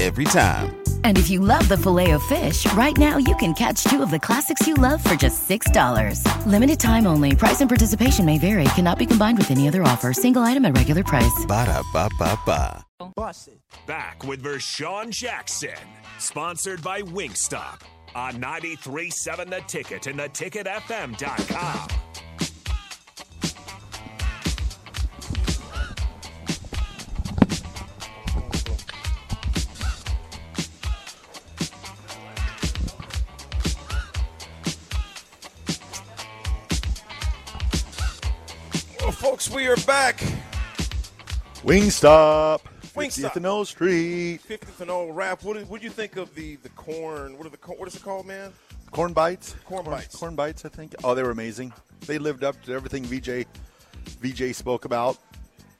Every time. And if you love the filet of fish, right now you can catch two of the classics you love for just $6. Limited time only. Price and participation may vary. Cannot be combined with any other offer. Single item at regular price. Ba da ba ba ba. Back with Vershawn Jackson, sponsored by Wingstop on 93.7 The Ticket and theticketfm.com. we are back. Wingstop. Wingstop. 50th and O Street. 50th and old rap. What do you think of the the corn? What are the what is it called, man? Corn bites. Corn bites. Corn bites, I think. Oh, they were amazing. They lived up to everything VJ VJ spoke about.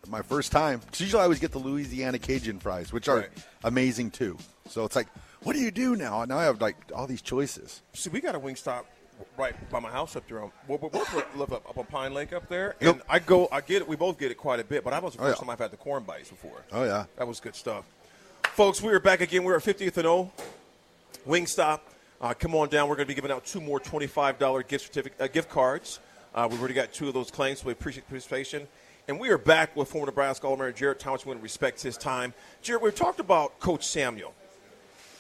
My first time. 'Cause usually I always get the Louisiana Cajun fries, which are Right. amazing too. So it's like, what do you do now? Now I have like all these choices. See, we got a wing stop right by my house up there. On, we both live up, up on Pine Lake up there, and Yep. I go. I get it. We both get it quite a bit, but I was the Oh, first yeah. time I've had the corn bites before. Oh yeah. That was good stuff. Folks, we are back again. We're at 50th and O. Wingstop. Uh, come on down. We're going to be giving out two more $25 gift certificate, uh, gift cards. Uh, we've already got two of those claims, so we appreciate the participation. And we are back with former Nebraska All-American Jared Tomich. We want to respect his time. Jared, we've talked about Coach Samuel.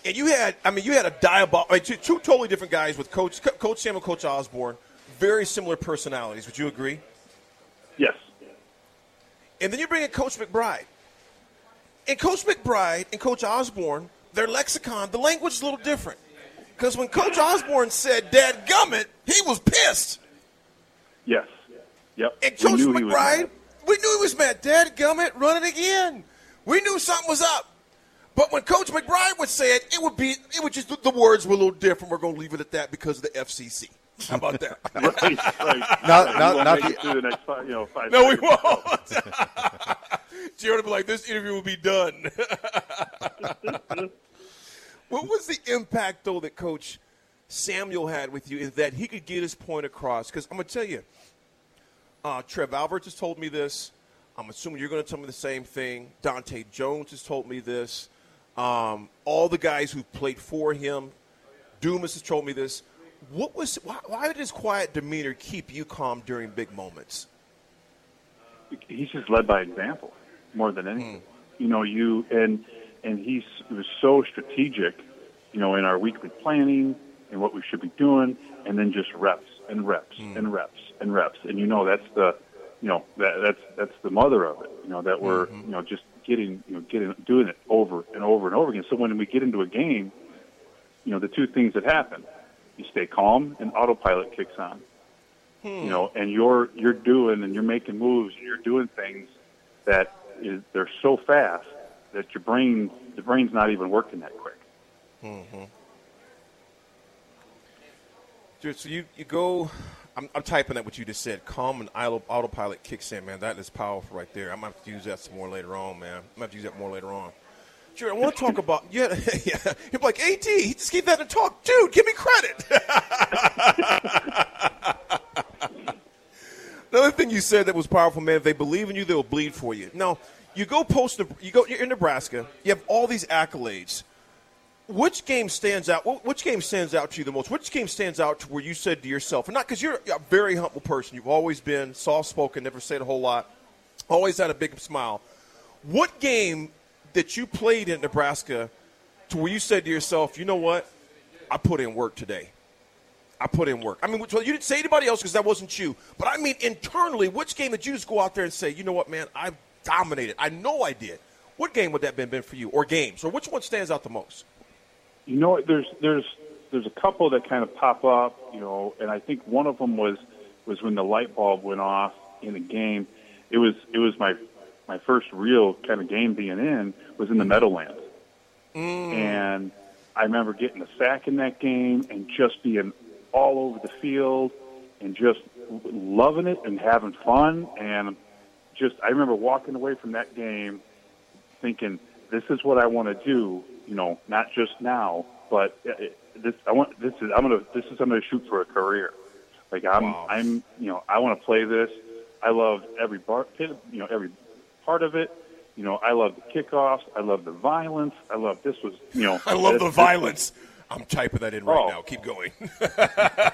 And you had, I mean, you had a diabol, I mean, two, two totally different guys with Coach Co- Coach Samuel, Coach Osborne. Very similar personalities. Would you agree? Yes. And then you bring in Coach McBride. And Coach McBride and Coach Osborne, their lexicon, the language is a little different. Because when Coach Osborne said "Dad gummit," he was pissed. Yes. Yep. And Coach McBride, we knew he was mad. Dad gummit, run it again. We knew something was up. But when Coach McBride would say it, it would be it would just the words were a little different. We're going to leave it at that because of the FCC. How about that? right, right. Not- We not- won't not the- through the next five, you know, five no, we won't. Jared would be like, this interview will be done. what was the impact, though, that Coach Samuel had with you is that he could get his point across? Because I'm going to tell you, uh, Trev Alberts has told me this. I'm assuming you're going to tell me the same thing. Dante Jones has told me this. Um, all the guys who've played for him, Dumas has told me this. What was why, why did his quiet demeanor keep you calm during big moments? he's just led by example more than anything. Hmm. You know, you and and he's he was so strategic, you know, in our weekly planning and what we should be doing, and then just reps and reps hmm. and reps and reps, and you know that's the, you know that that's that's the mother of it. You know that we're mm-hmm. you know just getting you know getting doing it over and over and over again. So when we get into a game, you know the two things that happen, you stay calm and autopilot kicks on hmm. you know, and you're you're doing and you're making moves and you're doing things that is they're so fast that your brain the brain's not even working that quick. Mm-hmm. Dude, so you, you go. I'm, I'm typing that what you just said. Calm and auto, autopilot kicks in, man. That is powerful right there. I'm going to have to use that some more later on, man. I'm going to have to use that more later on. Jared, I want to talk about. Yeah, yeah. You're like, AD, he just gave that and talk. Dude, give me credit. Another thing you said that was powerful, man. If they believe in you, they'll bleed for you. Now, you go post. You go. You're in Nebraska. You have all these accolades. Which game stands out? Which game stands out to you the most? Which game stands out to where you said to yourself, and not because you're a very humble person. You've always been soft spoken, never said a whole lot, always had a big smile. What game that you played in Nebraska to where you said to yourself, you know what, I put in work today. I put in work. I mean, you didn't say anybody else because that wasn't you. But I mean, internally, which game did you just go out there and say, you know what, man, I dominated. I know I did. What game would that have been, been for you, or games, or which one stands out the most? You know, there's there's there's a couple that kind of pop up, you know, and I think one of them was was when the light bulb went off in a game. It was it was my my first real kind of game being in was in the Meadowlands, mm. and I remember getting a sack in that game and just being all over the field and just loving it and having fun and just I remember walking away from that game thinking this is what I want to do, you know, not just now, but uh, this I want this is I'm gonna this is I'm gonna shoot for a career. Like I'm wow. I'm you know I want to play this. I love every part you know every part of it. You know I love the kickoffs. I love the violence. I love this was you know I love the violence. I'm typing that in right oh. now. Keep going.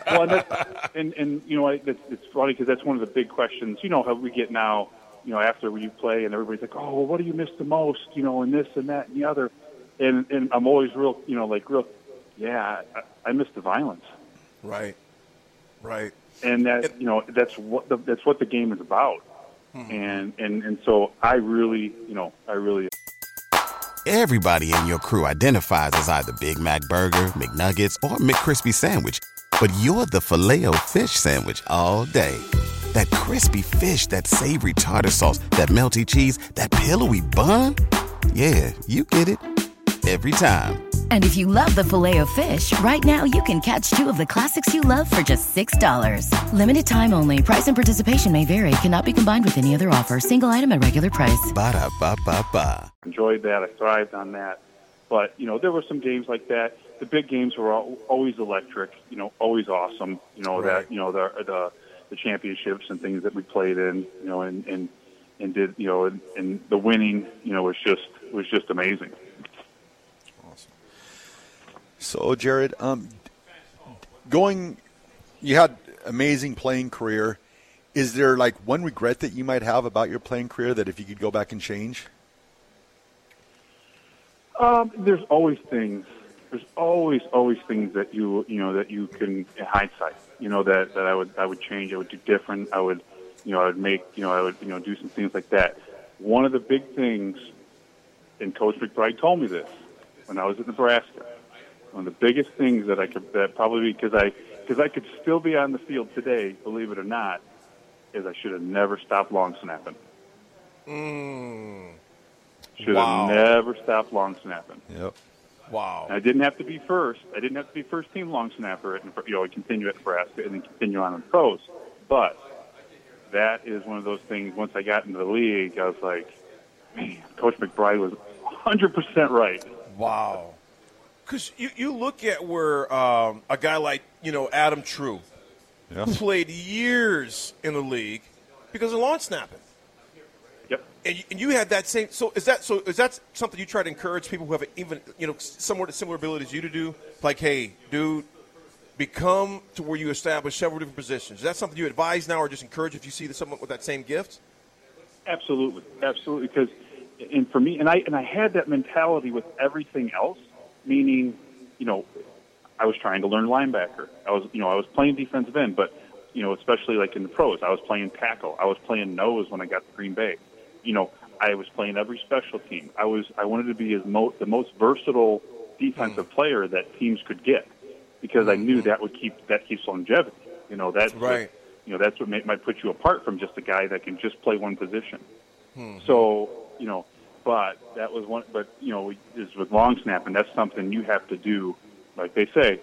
well, and, and, and you know, it's, it's funny because that's one of the big questions. You know how we get now. You know, after you play, and everybody's like, "Oh, well, what do you miss the most?" You know, and this and that and the other. And and I'm always real, you know, like real. Yeah, I, I miss the violence. Right. Right. And that you know that's what the, that's what the game is about. Mm-hmm. And and and so I really, you know, I really. Everybody in your crew identifies as either Big Mac Burger, McNuggets, or McCrispy Sandwich, but you're the filet fish Sandwich all day. That crispy fish, that savory tartar sauce, that melty cheese, that pillowy bun. Yeah, you get it every time. And if you love the filet of fish, right now you can catch two of the classics you love for just $6. Limited time only. Price and participation may vary. Cannot be combined with any other offer. Single item at regular price. Ba da ba ba ba. Enjoyed that. I thrived on that. But, you know, there were some games like that. The big games were always electric, you know, always awesome. You know, right. that, you know, the, the, the championships and things that we played in, you know, and, and, and did, you know, and, and the winning, you know, was just, was just amazing. So, Jared, um, going, you had amazing playing career. Is there like one regret that you might have about your playing career that if you could go back and change? Um, there's always things. There's always, always things that you, you know, that you can, in hindsight, you know, that, that I would, I would change. I would do different. I would, you know, I would make, you know, I would, you know, do some things like that. One of the big things, and Coach McBride told me this when I was at Nebraska one of the biggest things that I could that probably because I because I could still be on the field today, believe it or not, is I should have never stopped long snapping. Mm. Should wow. have never stopped long snapping. Yep. Wow. And I didn't have to be first. I didn't have to be first team long snapper at you know I continue at Nebraska and then continue on in pros. But that is one of those things. Once I got into the league, I was like, man, Coach McBride was 100% right. Wow. Because you, you look at where um, a guy like, you know, Adam Treu yeah. played years in the league because of long snapping. Yep. And you, and you had that same. So is that so? Is that something you try to encourage people who have even you know somewhat similar abilities you to do? Like, hey, dude, become to where you establish several different positions. Is that something you advise now, or just encourage if you see someone with that same gift? Absolutely, absolutely. Because, and for me, and I and I had that mentality with everything else meaning, you know, I was trying to learn linebacker. I was, you know, I was playing defensive end, but, you know, especially like in the pros, I was playing tackle. I was playing nose when I got to Green Bay. You know, I was playing every special team. I was, I wanted to be as mo- the most versatile defensive player that teams could get because I knew that would keep that keeps longevity. You know, that's right. What, you know, that's what may, might put you apart from just a guy that can just play one position. Hmm. So, you know, but that was one. But you know, is with long snapping, that's something you have to do, like they say.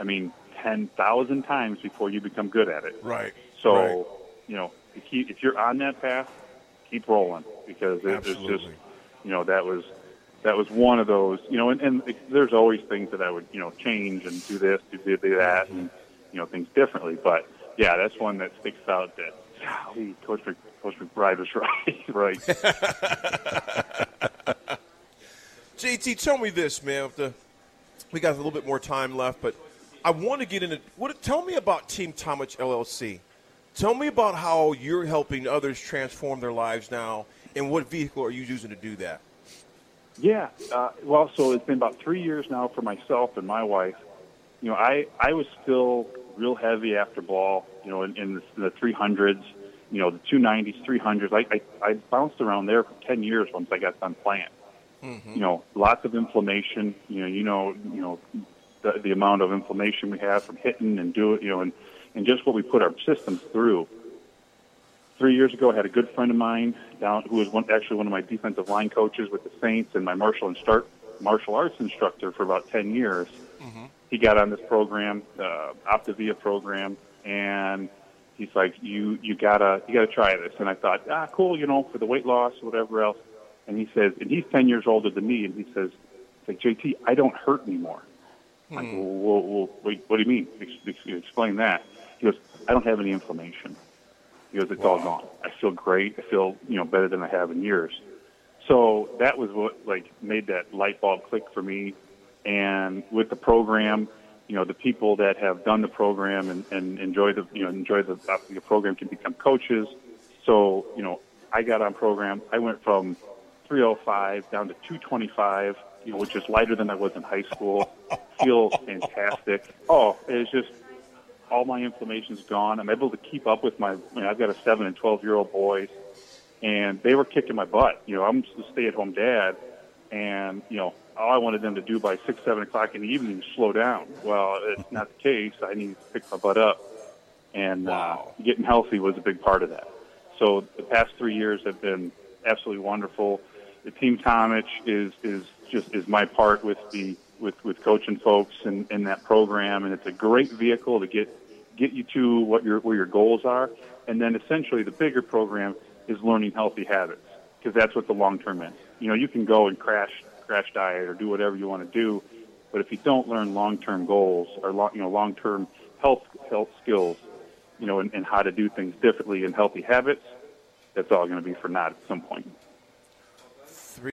I mean, ten thousand times before you become good at it. Right. So, right. you know, if you're on that path, keep rolling because it, it's just, you know, that was that was one of those. You know, and, and there's always things that I would, you know, change and do this, do, do that, mm-hmm. and you know, things differently. But yeah, that's one that sticks out. That golly, Coach, Mc, Coach McBride was right. right. JT, tell me this, man. The, we got a little bit more time left, but I want to get into what. Tell me about Team Tomich LLC. Tell me about how you're helping others transform their lives now, and what vehicle are you using to do that? Yeah, uh, well, so it's been about three years now for myself and my wife. You know, I I was still real heavy after ball. You know, in, in the, in the 300s. You know, the 290s, 300s. I, I I bounced around there for 10 years once I got done playing. Mm-hmm. You know, lots of inflammation. You know, you know, you know, the, the amount of inflammation we have from hitting and do it. You know, and and just what we put our systems through. Three years ago, I had a good friend of mine down who was one, actually one of my defensive line coaches with the Saints and my martial instru- martial arts instructor for about ten years. Mm-hmm. He got on this program, uh, Optavia program, and he's like, "You you gotta you gotta try this." And I thought, ah, cool, you know, for the weight loss, whatever else. And he says, and he's ten years older than me, and he says, "Like JT, I don't hurt anymore." Hmm. Like, well, well, wait, what do you mean? Ex- explain that. He goes, I don't have any inflammation. He goes, it's wow. all gone. I feel great. I feel, you know, better than I have in years. So that was what like made that light bulb click for me. And with the program, you know, the people that have done the program and, and enjoy the, you know, enjoy the, the program can become coaches. So, you know, I got on program. I went from 305 down to 225, you know, which is lighter than I was in high school. Feel fantastic. Oh, it's just all my inflammation's gone. I'm able to keep up with my. You know, I've got a seven and twelve year old boys, and they were kicking my butt. You know, I'm a stay at home dad, and you know, all I wanted them to do by six, seven o'clock in the evening is slow down. Well, it's not the case. I need to pick my butt up, and uh, wow. uh, getting healthy was a big part of that. So the past three years have been absolutely wonderful. The team Tomich is is just is my part with the with with coaching folks in, in that program, and it's a great vehicle to get get you to what your where your goals are, and then essentially the bigger program is learning healthy habits because that's what the long term is. You know, you can go and crash crash diet or do whatever you want to do, but if you don't learn long term goals or long, you know long term health health skills, you know, and, and how to do things differently and healthy habits, that's all going to be for naught at some point.